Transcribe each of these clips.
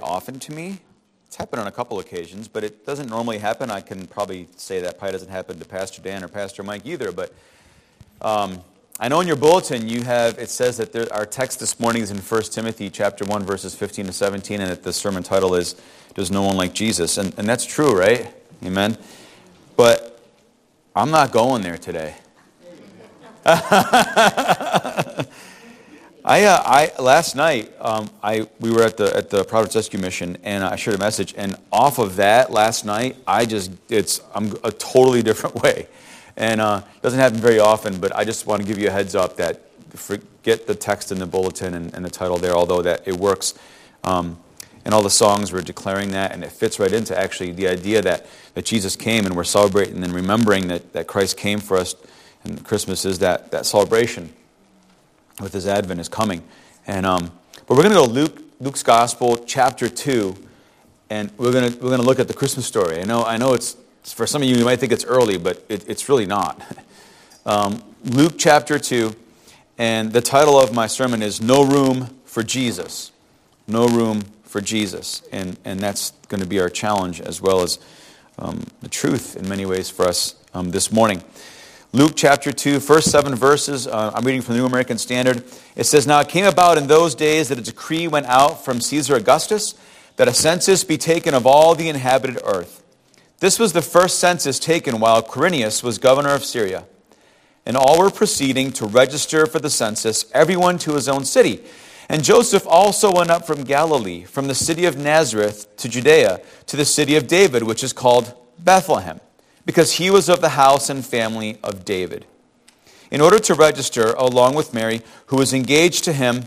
often to me. It's happened on a couple occasions, but it doesn't normally happen. I can probably say that probably doesn't happen to Pastor Dan or Pastor Mike either, but um, I know in your bulletin you have it says that there, our text this morning is in 1 Timothy chapter 1 verses 15 to 17 and that the sermon title is Does No One Like Jesus? And, and that's true, right? Amen. But I'm not going there today. I, uh, I last night um, I we were at the at the Providence Rescue Mission and I shared a message and off of that last night I just it's I'm a totally different way, and uh, doesn't happen very often. But I just want to give you a heads up that forget the text in the bulletin and, and the title there, although that it works. Um, and all the songs were declaring that, and it fits right into actually the idea that, that Jesus came and we're celebrating and remembering that, that Christ came for us, and Christmas is that, that celebration with his advent is coming. And um, but we're going to go Luke Luke's Gospel chapter two, and we're going to we're going to look at the Christmas story. I know I know it's for some of you you might think it's early, but it, it's really not. Um, Luke chapter two, and the title of my sermon is "No Room for Jesus." No room for Jesus, and and that's going to be our challenge as well as um, the truth in many ways for us um, this morning. Luke chapter 2, first seven verses. Uh, I'm reading from the New American Standard. It says, Now it came about in those days that a decree went out from Caesar Augustus that a census be taken of all the inhabited earth. This was the first census taken while Quirinius was governor of Syria. And all were proceeding to register for the census, everyone to his own city. And Joseph also went up from Galilee, from the city of Nazareth to Judea, to the city of David, which is called Bethlehem because he was of the house and family of David. In order to register along with Mary, who was engaged to him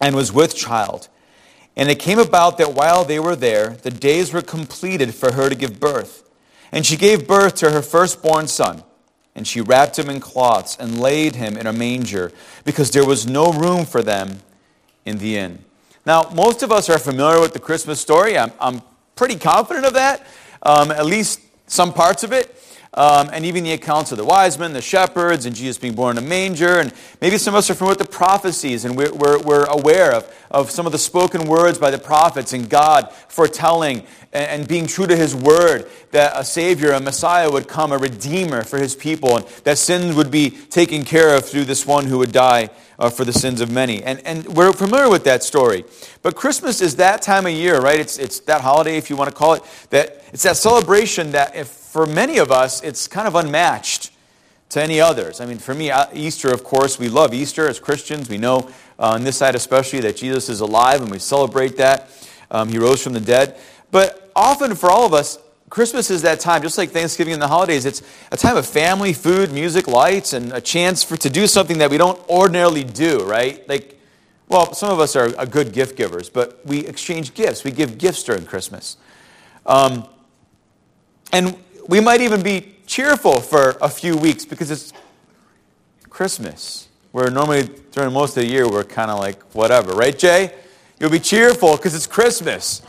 and was with child. And it came about that while they were there, the days were completed for her to give birth. And she gave birth to her firstborn son. And she wrapped him in cloths and laid him in a manger, because there was no room for them in the inn. Now, most of us are familiar with the Christmas story. I'm, I'm pretty confident of that. Um, at least some parts of it, um, and even the accounts of the wise men, the shepherds, and Jesus being born in a manger. And maybe some of us are familiar with the prophecies, and we're, we're, we're aware of, of some of the spoken words by the prophets and God foretelling and, being true to his word that a Savior, a Messiah would come, a Redeemer for his people, and that sins would be taken care of through this one who would die uh, for the sins of many. And, and we're familiar with that story. But Christmas is that time of year, right? It's, it's that holiday, if you want to call it, that it's that celebration that if for many of us, it's kind of unmatched to any others. I mean, for me, uh, Easter, of course, we love Easter as Christians. We know uh, on this side especially that Jesus is alive and we celebrate that. Um, he rose from the dead. But often for all of us, Christmas is that time, just like Thanksgiving and the holidays, it's a time of family, food, music, lights, and a chance for to do something that we don't ordinarily do, right? Like, well, some of us are, good gift givers, but we exchange gifts. We give gifts during Christmas. Um, and we might even be cheerful for a few weeks because it's Christmas, where normally during most of the year we're kind of like, whatever, right, Jay? You'll be cheerful because it's Christmas.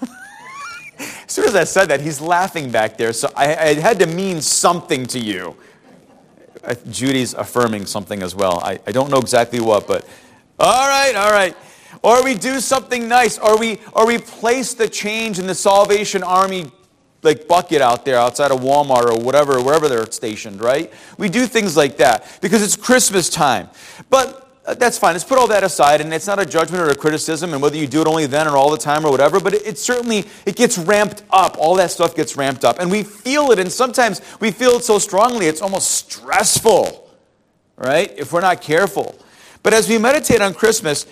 as soon as I said that, he's laughing back there. So I, I had to mean something to you. Uh, Judy's affirming something as well. I, I don't know exactly what, but all right, all right. Or we do something nice, or we, or we place the change in the Salvation Army like bucket out there outside of Walmart or whatever, wherever they're stationed, right? We do things like that because it's Christmas time. But uh, that's fine. Let's put all that aside, and it's not a judgment or a criticism, and whether you do it only then or all the time or whatever. But it, it, certainly it gets ramped up. All that stuff gets ramped up, and we feel it. And sometimes we feel it so strongly it's almost stressful, right? If we're not careful. But as we meditate on Christmas,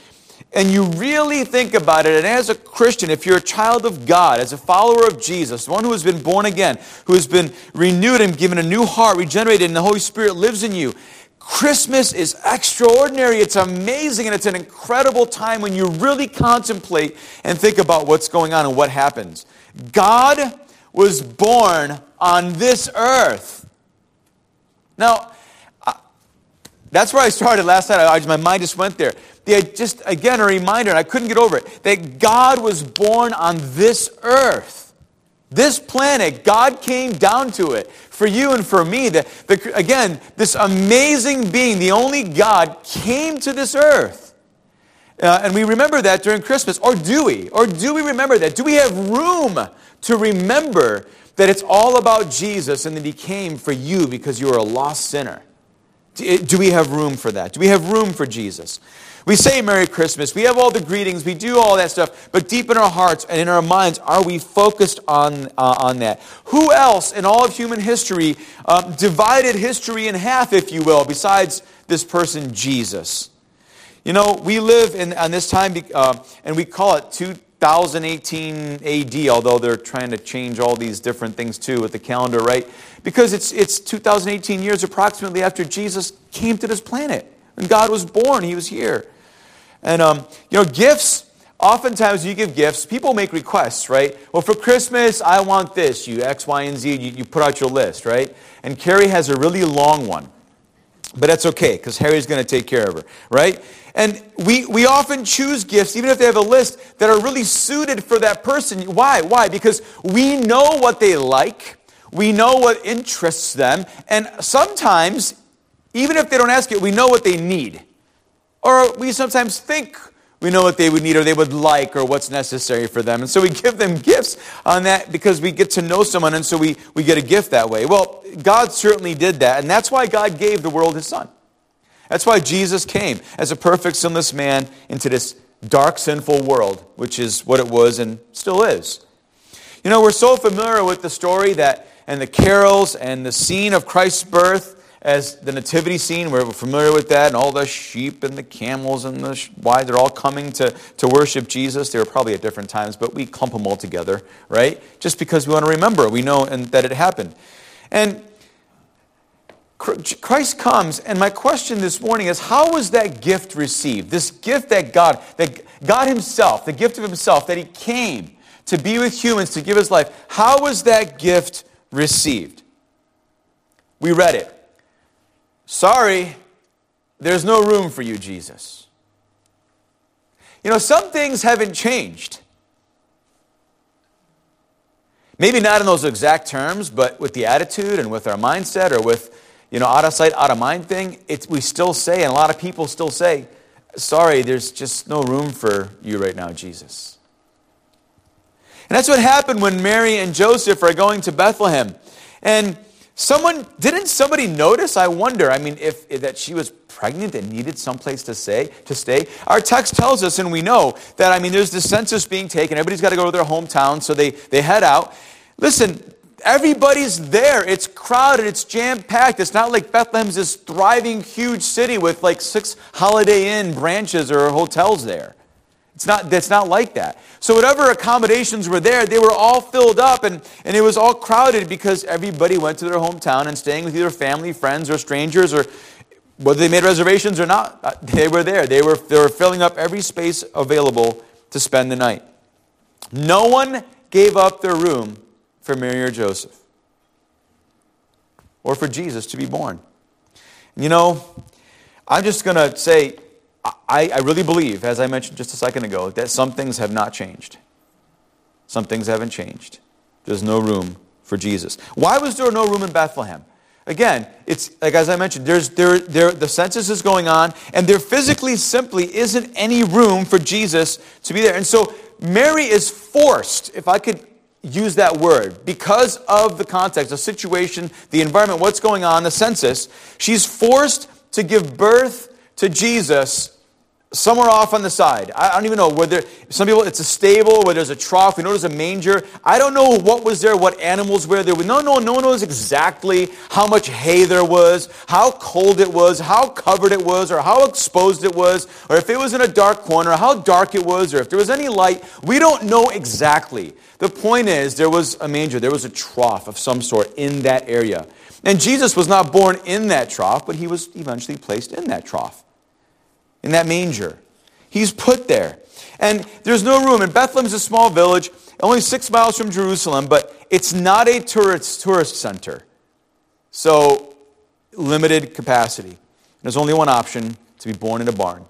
and you really think about it, and as a Christian, if you're a child of God, as a follower of Jesus, one who has been born again, who has been renewed and given a new heart, regenerated, and the Holy Spirit lives in you, Christmas is extraordinary. It's amazing, and it's an incredible time when you really contemplate and think about what's going on and what happens. God was born on this earth. Now, that's where I started last night. I, my mind just went there. Just, again, a reminder, and I couldn't get over it, that God was born on this earth. This planet, God came down to it for you and for me. The, the, again, this amazing being, the only God, came to this earth. Uh, and we remember that during Christmas. Or do we? Or do we remember that? Do we have room to remember that it's all about Jesus and that He came for you because you are a lost sinner? Do we have room for that? Do we have room for Jesus? We say Merry Christmas, we have all the greetings, we do all that stuff, but deep in our hearts and in our minds, are we focused on, uh, on that? Who else in all of human history um, divided history in half, if you will, besides this person, Jesus? You know, we live in on this time, uh, and we call it 2018 AD, although they're trying to change all these different things too with the calendar, right? Because it's, it's 2018 years approximately after Jesus came to this planet. When God was born, he was here. And, um, you know, gifts, oftentimes you give gifts, people make requests, right? Well, for Christmas, I want this. You X, Y, and Z, you, you put out your list, right? And Carrie has a really long one. But that's okay, because Harry's going to take care of her, right? And we, we often choose gifts, even if they have a list, that are really suited for that person. Why? Why? Because we know what they like, we know what interests them, and sometimes, even if they don't ask it, we know what they need. Or we sometimes think we know what they would need or they would like or what's necessary for them. And so we give them gifts on that because we get to know someone and so we, we get a gift that way. Well, God certainly did that. And that's why God gave the world his son. That's why Jesus came as a perfect sinless man into this dark, sinful world, which is what it was and still is. You know, we're so familiar with the story that and the carols and the scene of Christ's birth as the nativity scene. We're familiar with that, and all the sheep and the camels and the why they're all coming to, to worship Jesus. They were probably at different times, but we clump them all together, right? Just because we want to remember, we know and that it happened. And Christ comes, and my question this morning is how was that gift received? This gift that God, that God Himself, the gift of Himself, that He came to be with humans, to give His life, how was that gift received? We read it. Sorry, there's no room for you, Jesus. You know, some things haven't changed. Maybe not in those exact terms, but with the attitude and with our mindset or with, you know, out of sight, out of mind thing, it's, we still say, and a lot of people still say, sorry, there's just no room for you right now, Jesus. And that's what happened when Mary and Joseph are going to Bethlehem. And Someone didn't somebody notice? I wonder. I mean, if, that she was pregnant and needed someplace to stay. To stay. Our text tells us, and we know that. I mean, there's the census being taken. Everybody's got to go to their hometown, so they they head out. Listen, everybody's there. It's crowded. It's jam packed. It's not like Bethlehem's this thriving, huge city with like six Holiday Inn branches or hotels there. It's not, it's not like that. So, whatever accommodations were there, they were all filled up and, and it was all crowded because everybody went to their hometown and staying with either family, friends, or strangers, or whether they made reservations or not, uh, they were there. They were, they were filling up every space available to spend the night. No one gave up their room for Mary or Joseph or for Jesus to be born. You know, I'm just going to say, I, I really believe, as I mentioned just a second ago, that some things have not changed. Some things haven't changed. There's no room for Jesus. Why was there no room in Bethlehem? Again, it's like as I mentioned, there's there, there the census is going on, and there physically simply isn't any room for Jesus to be there. And so Mary is forced, if I could use that word, because of the context, the situation, the environment, what's going on, the census, she's forced to give birth to Jesus somewhere off on the side. I don't even know whether some people it's a stable, where there's a trough. We know there's a manger. I don't know what was there, what animals were there. No, no, no one knows exactly how much hay there was, how cold it was, how covered it was, or how exposed it was, or if it was in a dark corner, how dark it was, or if there was any light. We don't know exactly. The point is, there was a manger, there was a trough of some sort in that area. And Jesus was not born in that trough, but he was eventually placed in that trough in that manger. He's put there. And there's no room. And Bethlehem's a small village, only six miles from Jerusalem, but it's not a tourist, tourist center. So, limited capacity. And There's only one option to be born in a barn.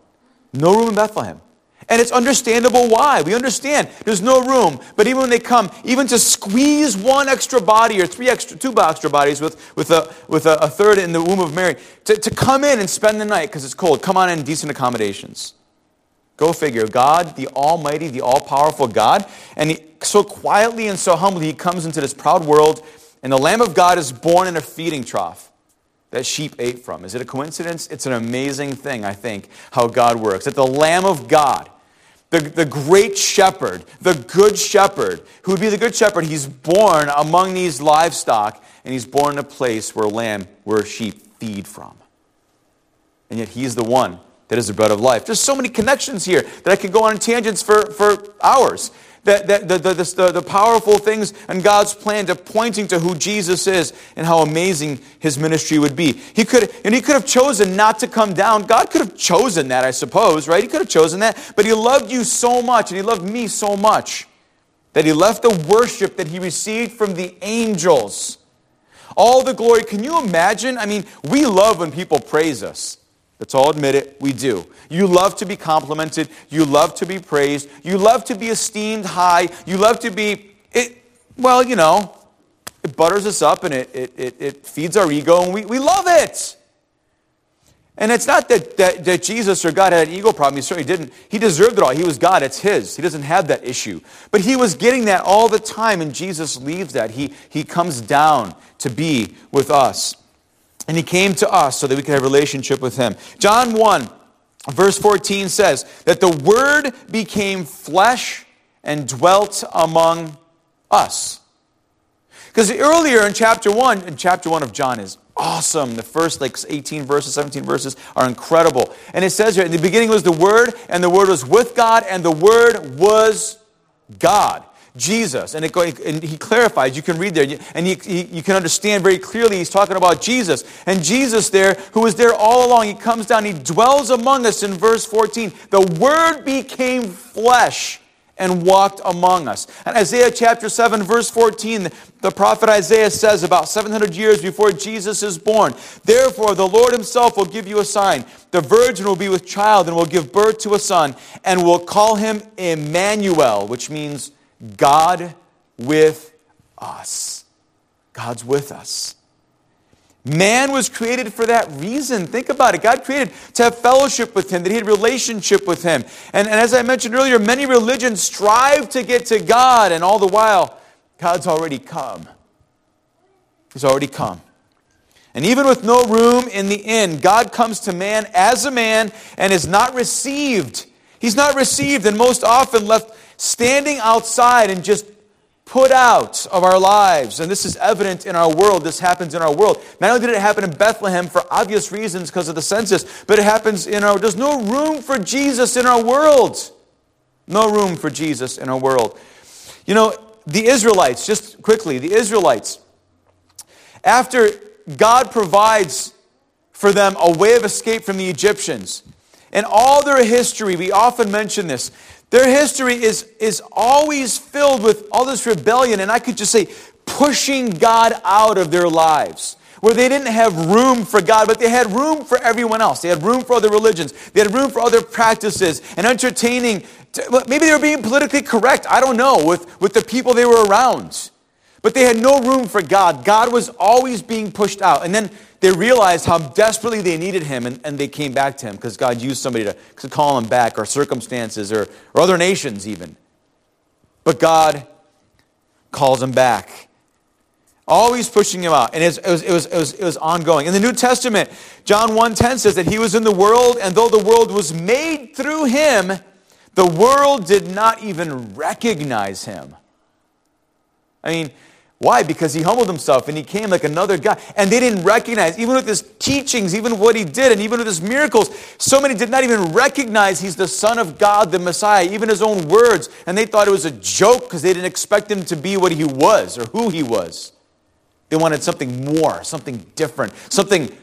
No room in Bethlehem. And it's understandable why. We understand there's no room. But even when they come, even to squeeze one extra body or three extra, two extra bodies with, with, a, with a, a third in the womb of Mary, to, to come in and spend the night because it's cold, come on in decent accommodations. Go figure. God, the Almighty, the all powerful God, and he, so quietly and so humbly, he comes into this proud world, and the Lamb of God is born in a feeding trough that sheep ate from. Is it a coincidence? It's an amazing thing, I think, how God works. That the Lamb of God, the, the great shepherd, the good shepherd, who would be the good shepherd, he's born among these livestock, and he's born in a place where lamb, where sheep feed from. And yet he's the one that is the bread of life. There's so many connections here that I could go on tangents for, for hours. That, the, the, the, the powerful things and God's plan to pointing to who Jesus is and how amazing his ministry would be. He could, and he could have chosen not to come down. God could have chosen that, I suppose, right? He could have chosen that. But he loved you so much and he loved me so much that he left the worship that he received from the angels. All the glory. Can you imagine? I mean, we love when people praise us. Let's all admit it, we do. You love to be complimented. You love to be praised. You love to be esteemed high. You love to be, it, well, you know, it butters us up and it, it, it, it feeds our ego and we, we love it. And it's not that, that, that Jesus or God had an ego problem. He certainly didn't. He deserved it all. He was God. It's His. He doesn't have that issue. But He was getting that all the time, and Jesus leaves that. He, he comes down to be with us. And he came to us so that we could have a relationship with him. John 1, verse 14 says that the Word became flesh and dwelt among us. Because earlier in chapter 1, in chapter 1 of John is awesome. The first like 18 verses, 17 verses are incredible. And it says here, in the beginning was the Word, and the Word was with God, and the Word was God. Jesus. And, it, and he clarifies, you can read there, and he, he, you can understand very clearly he's talking about Jesus. And Jesus there, who was there all along, he comes down, he dwells among us in verse 14. The Word became flesh and walked among us. And Isaiah chapter 7, verse 14, the prophet Isaiah says about 700 years before Jesus is born, Therefore the Lord himself will give you a sign. The virgin will be with child and will give birth to a son, and will call him Emmanuel, which means God with us. God's with us. Man was created for that reason. Think about it. God created to have fellowship with Him, that He had relationship with Him. And, and as I mentioned earlier, many religions strive to get to God, and all the while, God's already come. He's already come. And even with no room in the inn, God comes to man as a man and is not received. He's not received and most often left standing outside and just put out of our lives. And this is evident in our world. This happens in our world. Not only did it happen in Bethlehem for obvious reasons because of the census, but it happens in our there's no room for Jesus in our world. No room for Jesus in our world. You know, the Israelites, just quickly, the Israelites, after God provides for them a way of escape from the Egyptians, in all their history, we often mention this, their history is, is always filled with all this rebellion, and I could just say, pushing God out of their lives. Where they didn't have room for God, but they had room for everyone else. They had room for other religions. They had room for other practices and entertaining. Maybe they were being politically correct. I don't know, with, with the people they were around. But they had no room for God. God was always being pushed out. And then they realized how desperately they needed him, and, and they came back to him because God used somebody to, to call them back, or circumstances, or, or other nations even. But God calls them back. Always pushing him out. And it was, it was, it was, it was ongoing. In the New Testament, John 1.10 says that he was in the world, and though the world was made through him, the world did not even recognize him. I mean, why? Because he humbled himself and he came like another guy. And they didn't recognize, even with his teachings, even what he did, and even with his miracles, so many did not even recognize he's the Son of God, the Messiah, even his own words. And they thought it was a joke because they didn't expect him to be what he was or who he was. They wanted something more, something different, something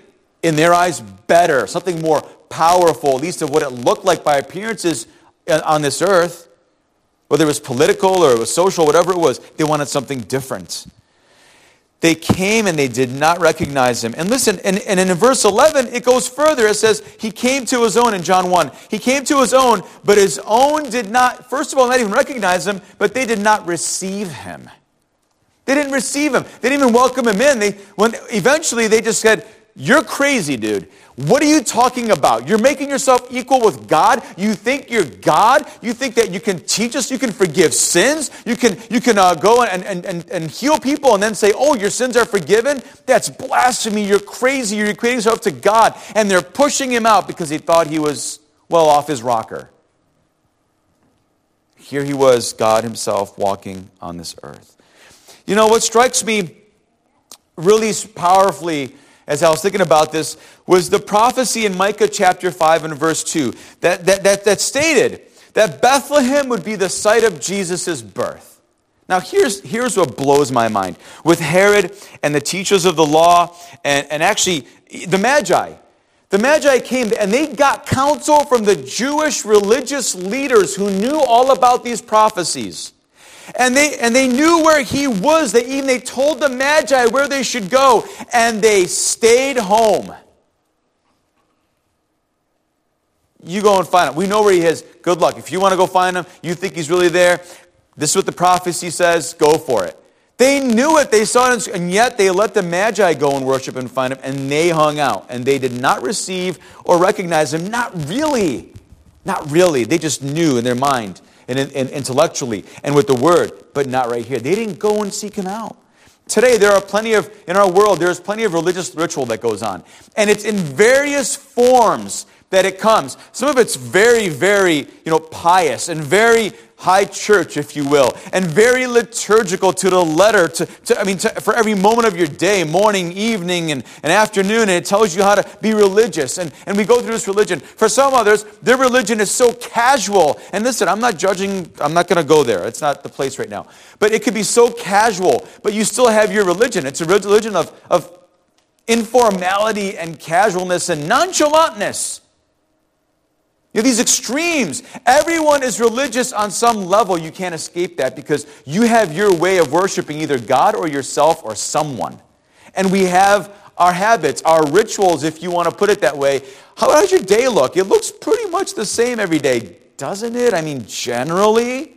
in their eyes better, something more powerful, at least of what it looked like by appearances uh, on this earth. Whether it was political or it was social, whatever it was, they wanted something different. They came and they did not recognize him. And listen, and, and in verse 11, it goes further. It says, He came to his own in John 1. He came to his own, but his own did not, first of all, not even recognize him, but they did not receive him. They didn't receive him. They didn't even welcome him in. They, when eventually they just said, You're crazy, dude. What are you talking about? You're making yourself equal with God? You think you're God? You think that you can teach us? You can forgive sins? You can, you can uh, go and, and, and, and heal people and then say, oh, your sins are forgiven? That's blasphemy. You're crazy. You're equating yourself to God. And they're pushing him out because he thought he was well off his rocker. Here he was, God himself, walking on this earth. You know, what strikes me really powerfully as I was thinking about this was the prophecy in Micah chapter 5 and verse 2 that, that, that, that stated that Bethlehem would be the site of Jesus' birth. Now, here's, here's what blows my mind. With Herod and the teachers of the law, and, and actually the Magi, the Magi came and they got counsel from the Jewish religious leaders who knew all about these prophecies. And they, and they knew where he was. They even they told the Magi where they should go, and they stayed home. You go and find him. We know where he is. Good luck. If you want to go find him, you think he's really there, this is what the prophecy says, go for it. They knew it, they saw it, and yet they let the Magi go and worship and find him, and they hung out. And they did not receive or recognize him. Not really. Not really. They just knew in their mind and, and intellectually and with the word, but not right here. They didn't go and seek him out. Today, there are plenty of, in our world, there's plenty of religious ritual that goes on. And it's in various forms that it comes. Some of it's very, very, you know, pious and very high church, if you will, and very liturgical to the letter, to, to I mean, to, for every moment of your day, morning, evening, and, and afternoon, and it tells you how to be religious. And, and we go through this religion. For some others, their religion is so casual. And listen, I'm not judging, I'm not going to go there. It's not the place right now. But it could be so casual, but you still have your religion. It's a religion of, of informality and casualness and nonchalantness. You these extremes. Everyone is religious on some level. You can't escape that because you have your way of worshiping either God or yourself or someone. And we have our habits, our rituals, if you want to put it that way. How does your day look? It looks pretty much the same every day, doesn't it? I mean, generally,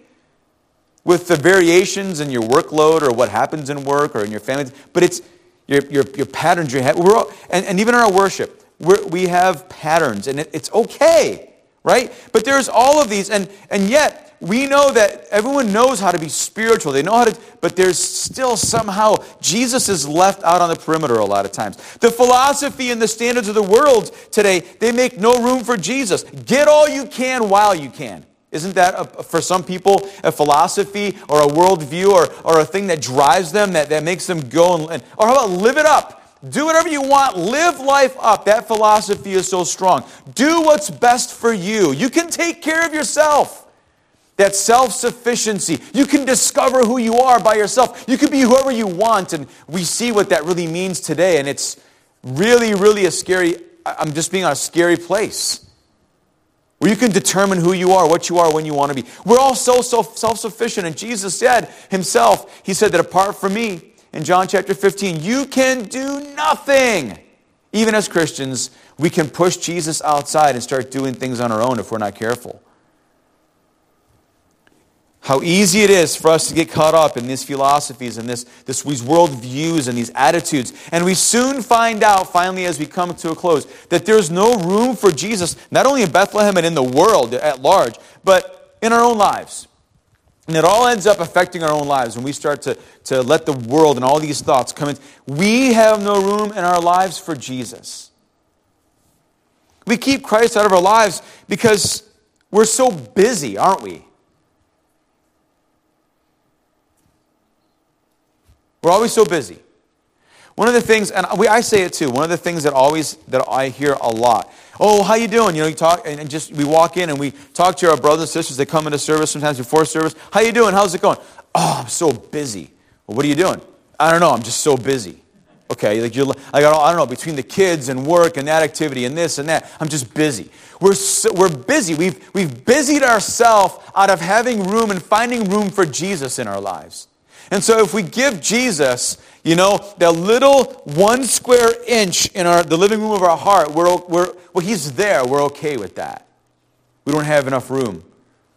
with the variations in your workload or what happens in work or in your family, but it's your, your, your patterns, we're all, and, and even in our worship, we have patterns, and it, it's okay right? But there's all of these, and, and yet we know that everyone knows how to be spiritual. They know how to, but there's still somehow Jesus is left out on the perimeter a lot of times. The philosophy and the standards of the world today, they make no room for Jesus. Get all you can while you can. Isn't that, a, for some people, a philosophy or a worldview or, or a thing that drives them, that, that makes them go and, or how about live it up? Do whatever you want. Live life up. That philosophy is so strong. Do what's best for you. You can take care of yourself. That self sufficiency. You can discover who you are by yourself. You can be whoever you want. And we see what that really means today. And it's really, really a scary, I'm just being on a scary place where you can determine who you are, what you are, when you want to be. We're all so, so self sufficient. And Jesus said himself, He said that apart from me, in John chapter 15, you can do nothing. Even as Christians, we can push Jesus outside and start doing things on our own if we're not careful. How easy it is for us to get caught up in these philosophies and this, this, these worldviews and these attitudes. And we soon find out, finally, as we come to a close, that there's no room for Jesus, not only in Bethlehem and in the world at large, but in our own lives. And it all ends up affecting our own lives when we start to, to let the world and all these thoughts come in. We have no room in our lives for Jesus. We keep Christ out of our lives because we're so busy, aren't we? We're always so busy. One of the things, and we, I say it too, one of the things that always, that I hear a lot. Oh, how you doing? You know, you talk, and just, we walk in and we talk to our brothers and sisters. They come into service sometimes before service. How you doing? How's it going? Oh, I'm so busy. Well, what are you doing? I don't know. I'm just so busy. Okay, like you're, like, I don't know, between the kids and work and that activity and this and that, I'm just busy. We're, so, we're busy. We've, we've busied ourselves out of having room and finding room for Jesus in our lives. And so if we give Jesus, you know, that little one square inch in our, the living room of our heart, we're, we're, well, he's there. We're okay with that. We don't have enough room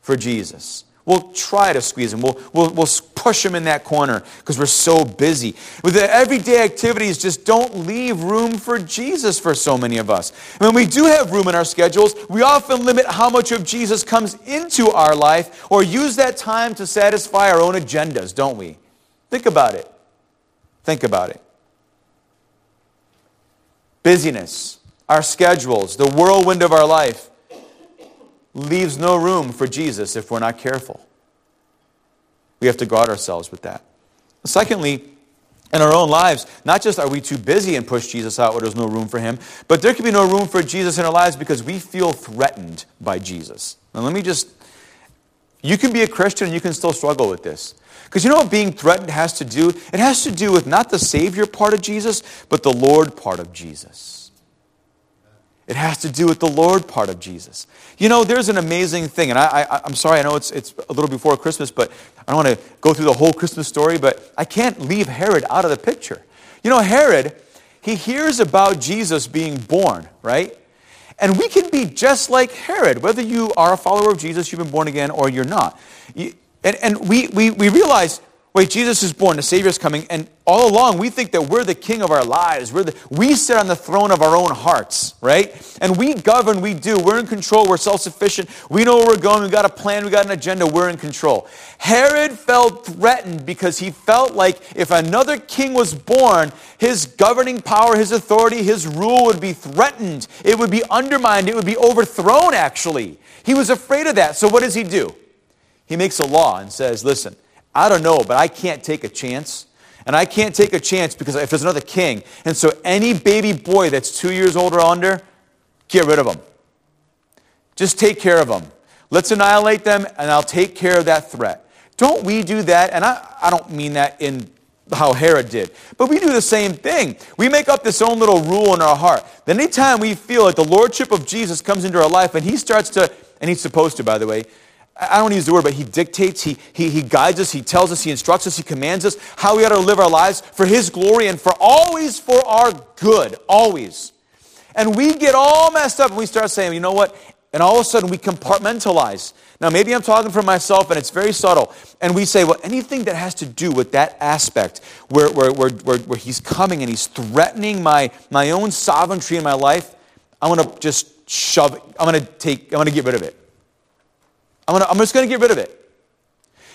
for Jesus. We'll try to squeeze him. We'll, we'll, we'll push him in that corner because we're so busy. With the everyday activities, just don't leave room for Jesus for so many of us. When we do have room in our schedules, we often limit how much of Jesus comes into our life or use that time to satisfy our own agendas, don't we? Think about it. Think about it. Busyness, our schedules, the whirlwind of our life leaves no room for Jesus if we're not careful. We have to guard ourselves with that. Secondly, in our own lives, not just are we too busy and push Jesus out where there's no room for him, but there can be no room for Jesus in our lives because we feel threatened by Jesus. Now, let me just, you can be a Christian and you can still struggle with this. Because you know what being threatened has to do? It has to do with not the Savior part of Jesus, but the Lord part of Jesus. It has to do with the Lord part of Jesus. You know, there's an amazing thing, and I, am sorry, I know it's, it's a little before Christmas, but I don't want to go through the whole Christmas story, but I can't leave Herod out of the picture. You know, Herod, he hears about Jesus being born, right? And we can be just like Herod, whether you are a follower of Jesus, you've been born again, or you're not. And, and we, we, we realize Wait, Jesus is born, the Savior is coming, and all along we think that we're the king of our lives. We're the, we sit on the throne of our own hearts, right? And we govern, we do. We're in control, we're self sufficient. We know where we're going, we got a plan, we got an agenda, we're in control. Herod felt threatened because he felt like if another king was born, his governing power, his authority, his rule would be threatened. It would be undermined, it would be overthrown, actually. He was afraid of that. So what does he do? He makes a law and says, listen, I don't know, but I can't take a chance. And I can't take a chance because if there's another king. And so any baby boy that's two years old or under, get rid of them. Just take care of them. Let's annihilate them, and I'll take care of that threat. Don't we do that? And I, I don't mean that in how Herod did. But we do the same thing. We make up this own little rule in our heart. Then anytime we feel like the lordship of Jesus comes into our life and he starts to, and he's supposed to, by the way, I don't want to use the word, but he dictates, he, he, he guides us, he tells us, he instructs us, he commands us how we ought to live our lives for his glory and for always for our good, always. And we get all messed up and we start saying, you know what? And all of a sudden we compartmentalize. Now, maybe I'm talking for myself and it's very subtle. And we say, well, anything that has to do with that aspect where, where, where, where, where he's coming and he's threatening my, my own sovereignty in my life, I'm going to just shove it. I'm going to take, I'm going to get rid of it. I'm, gonna, I'm just going to get rid of it.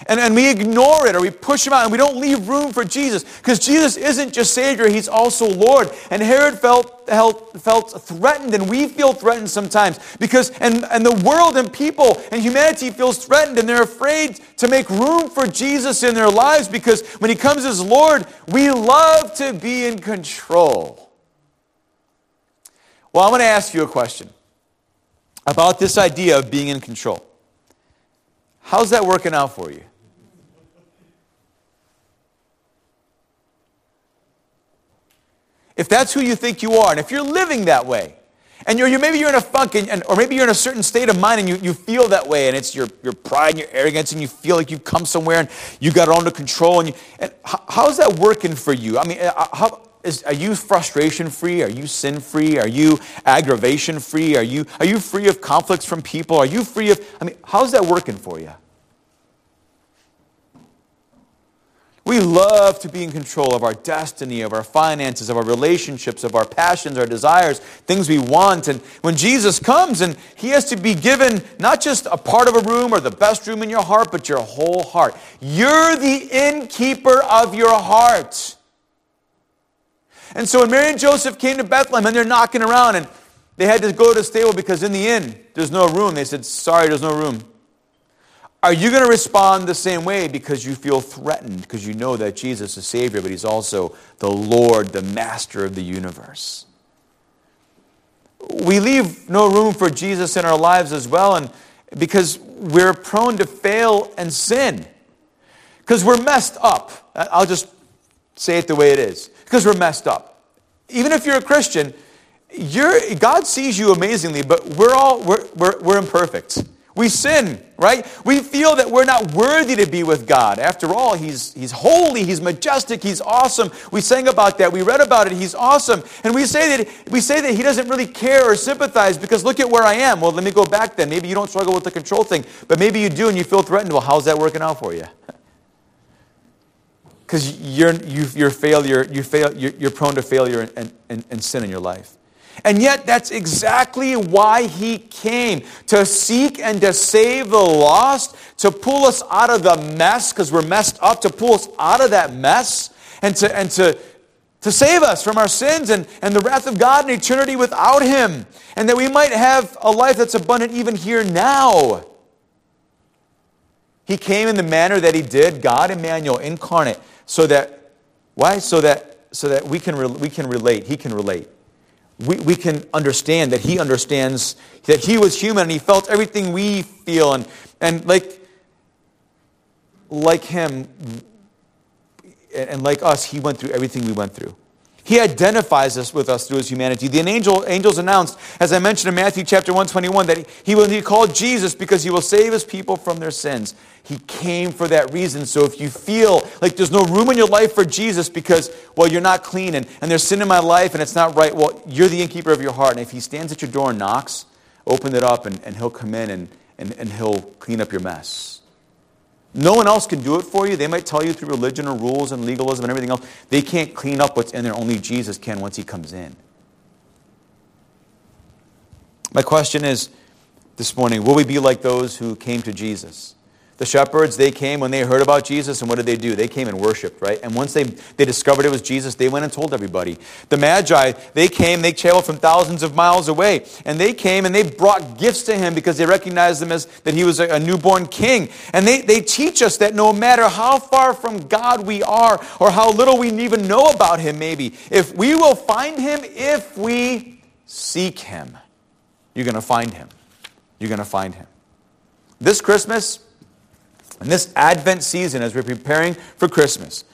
And, and we ignore it or we push him out and we don't leave room for Jesus because Jesus isn't just Savior, He's also Lord. And Herod felt, felt, felt threatened and we feel threatened sometimes because, and, and the world and people and humanity feels threatened and they're afraid to make room for Jesus in their lives because when He comes as Lord, we love to be in control. Well, I'm going to ask you a question about this idea of being in control. How's that working out for you? If that's who you think you are, and if you're living that way, and you're, you're maybe you're in a funk, and, and, or maybe you're in a certain state of mind and you, you feel that way, and it's your, your pride and your arrogance, and you feel like you've come somewhere and you got it under control. And, you, and how, how's that working for you? I mean, uh, how, is, are you frustration free? Are you sin free? Are you aggravation free? Are you, are you free of conflicts from people? Are you free of, I mean, how's that working for you? We love to be in control of our destiny, of our finances, of our relationships, of our passions, our desires, things we want. And when Jesus comes and he has to be given not just a part of a room or the best room in your heart, but your whole heart. You're the innkeeper of your heart. And so when Mary and Joseph came to Bethlehem and they're knocking around and they had to go to the stable because in the inn there's no room, they said, Sorry, there's no room. Are you going to respond the same way because you feel threatened, because you know that Jesus is Savior, but He's also the Lord, the Master of the universe? We leave no room for Jesus in our lives as well, and because we're prone to fail and sin. Because we're messed up. I'll just say it the way it is. Because we're messed up. Even if you're a Christian, you're, God sees you amazingly, but we're all we're, we're, we're imperfect. We sin, right? We feel that we're not worthy to be with God. After all, he's, he's holy, He's majestic, He's awesome. We sang about that, we read about it, He's awesome. And we say that, we say that He doesn't really care or sympathize because look at where I am. Well, let me go back then. Maybe you don't struggle with the control thing, but maybe you do and you feel threatened. Well, how's that working out for you? Because you're, you, you're, failure, you fail, you're, you're prone to failure and, and, and sin in your life. And yet, that's exactly why he came to seek and to save the lost, to pull us out of the mess, because we're messed up, to pull us out of that mess, and to, and to, to save us from our sins and, and the wrath of God in eternity without him, and that we might have a life that's abundant even here now. He came in the manner that he did, God Emmanuel incarnate, so that, why? So that, so that we, can re- we can relate, he can relate. We, we can understand that he understands that he was human and he felt everything we feel and, and like like him and like us he went through everything we went through he identifies us with us through his humanity. The angel, angels announced, as I mentioned in Matthew chapter 121, that he will be called Jesus because he will save his people from their sins. He came for that reason. So if you feel like there's no room in your life for Jesus because, well, you're not clean and, and there's sin in my life and it's not right, well, you're the innkeeper of your heart. And if he stands at your door and knocks, open it up and, and he'll come in and, and, and he'll clean up your mess. No one else can do it for you. They might tell you through religion or rules and legalism and everything else. They can't clean up what's in there. Only Jesus can once he comes in. My question is this morning will we be like those who came to Jesus? The shepherds, they came when they heard about Jesus, and what did they do? They came and worshiped, right? And once they, they discovered it was Jesus, they went and told everybody. The Magi, they came, they traveled from thousands of miles away, and they came and they brought gifts to him because they recognized him as that he was a, a newborn king. And they, they teach us that no matter how far from God we are, or how little we even know about him, maybe, if we will find him if we seek him, you're going to find him. You're going to find him. This Christmas, in this Advent season, as we're preparing for Christmas,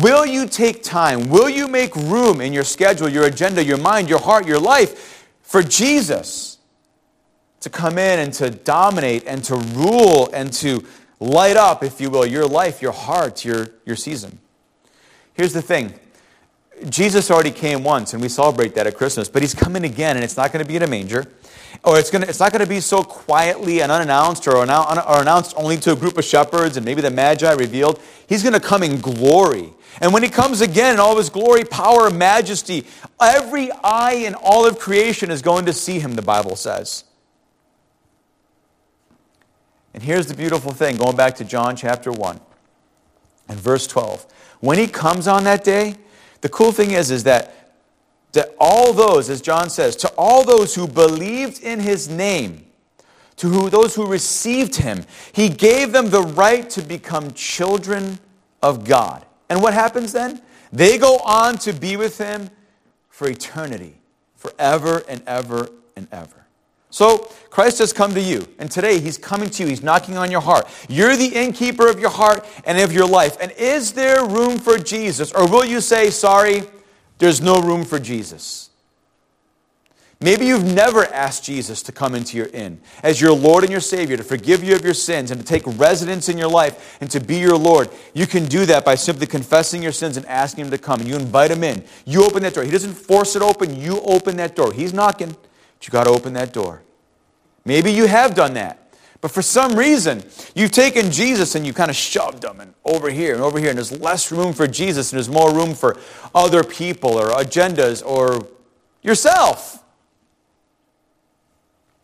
will you take time? Will you make room in your schedule, your agenda, your mind, your heart, your life for Jesus to come in and to dominate and to rule and to light up, if you will, your life, your heart, your, your season? Here's the thing Jesus already came once, and we celebrate that at Christmas, but he's coming again, and it's not going to be in a manger or it's, gonna, it's not going to be so quietly and unannounced or, or announced only to a group of shepherds and maybe the Magi revealed. He's going to come in glory. And when he comes again in all his glory, power, majesty, every eye in all of creation is going to see him, the Bible says. And here's the beautiful thing going back to John chapter 1 and verse 12. When he comes on that day, the cool thing is, is that to all those, as John says, to all those who believed in his name, to who, those who received him, he gave them the right to become children of God. And what happens then? They go on to be with him for eternity, forever and ever and ever. So Christ has come to you, and today he's coming to you. He's knocking on your heart. You're the innkeeper of your heart and of your life. And is there room for Jesus? Or will you say, sorry, there's no room for Jesus. Maybe you've never asked Jesus to come into your inn as your Lord and your Savior, to forgive you of your sins and to take residence in your life and to be your Lord. You can do that by simply confessing your sins and asking Him to come. And you invite Him in. You open that door. He doesn't force it open, you open that door. He's knocking, but you got to open that door. Maybe you have done that. But for some reason, you've taken Jesus and you kind of shoved him and over here and over here, and there's less room for Jesus and there's more room for other people or agendas or yourself.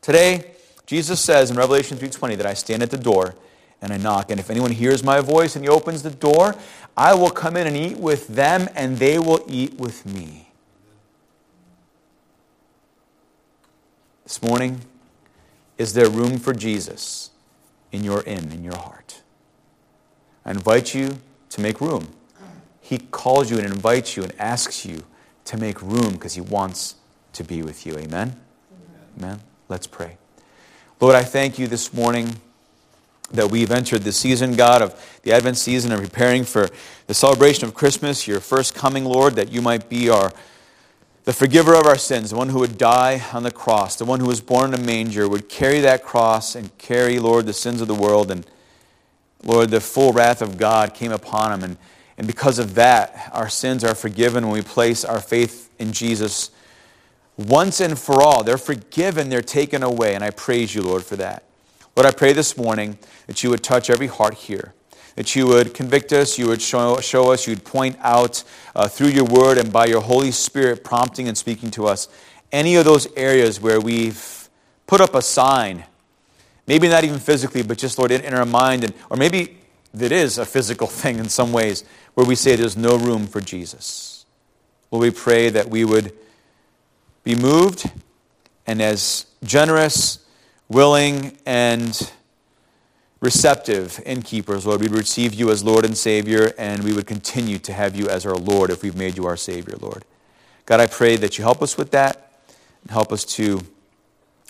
Today, Jesus says in Revelation 3:20 that I stand at the door and I knock, and if anyone hears my voice and he opens the door, I will come in and eat with them, and they will eat with me. This morning, is there room for Jesus in your inn, in your heart? I invite you to make room. He calls you and invites you and asks you to make room because He wants to be with you. Amen? Amen? Amen? Let's pray. Lord, I thank you this morning that we've entered the season, God, of the Advent season and preparing for the celebration of Christmas, your first coming, Lord, that you might be our the forgiver of our sins, the one who would die on the cross, the one who was born in a manger, would carry that cross and carry, Lord, the sins of the world. And Lord, the full wrath of God came upon him. And, and because of that, our sins are forgiven when we place our faith in Jesus once and for all. They're forgiven, they're taken away. And I praise you, Lord, for that. Lord, I pray this morning that you would touch every heart here that you would convict us, you would show, show us, you'd point out uh, through your word and by your Holy Spirit prompting and speaking to us any of those areas where we've put up a sign, maybe not even physically, but just, Lord, in, in our mind, and, or maybe it is a physical thing in some ways, where we say there's no room for Jesus. Lord, we pray that we would be moved and as generous, willing, and receptive innkeepers, Lord. We'd receive you as Lord and Savior, and we would continue to have you as our Lord if we've made you our Savior, Lord. God, I pray that you help us with that and help us to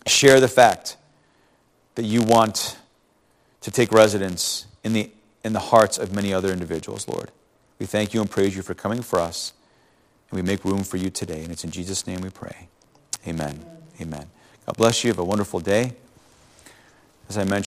share the fact that you want to take residence in the, in the hearts of many other individuals, Lord. We thank you and praise you for coming for us, and we make room for you today. And it's in Jesus' name we pray. Amen. Amen. God bless you. Have a wonderful day. As I mentioned,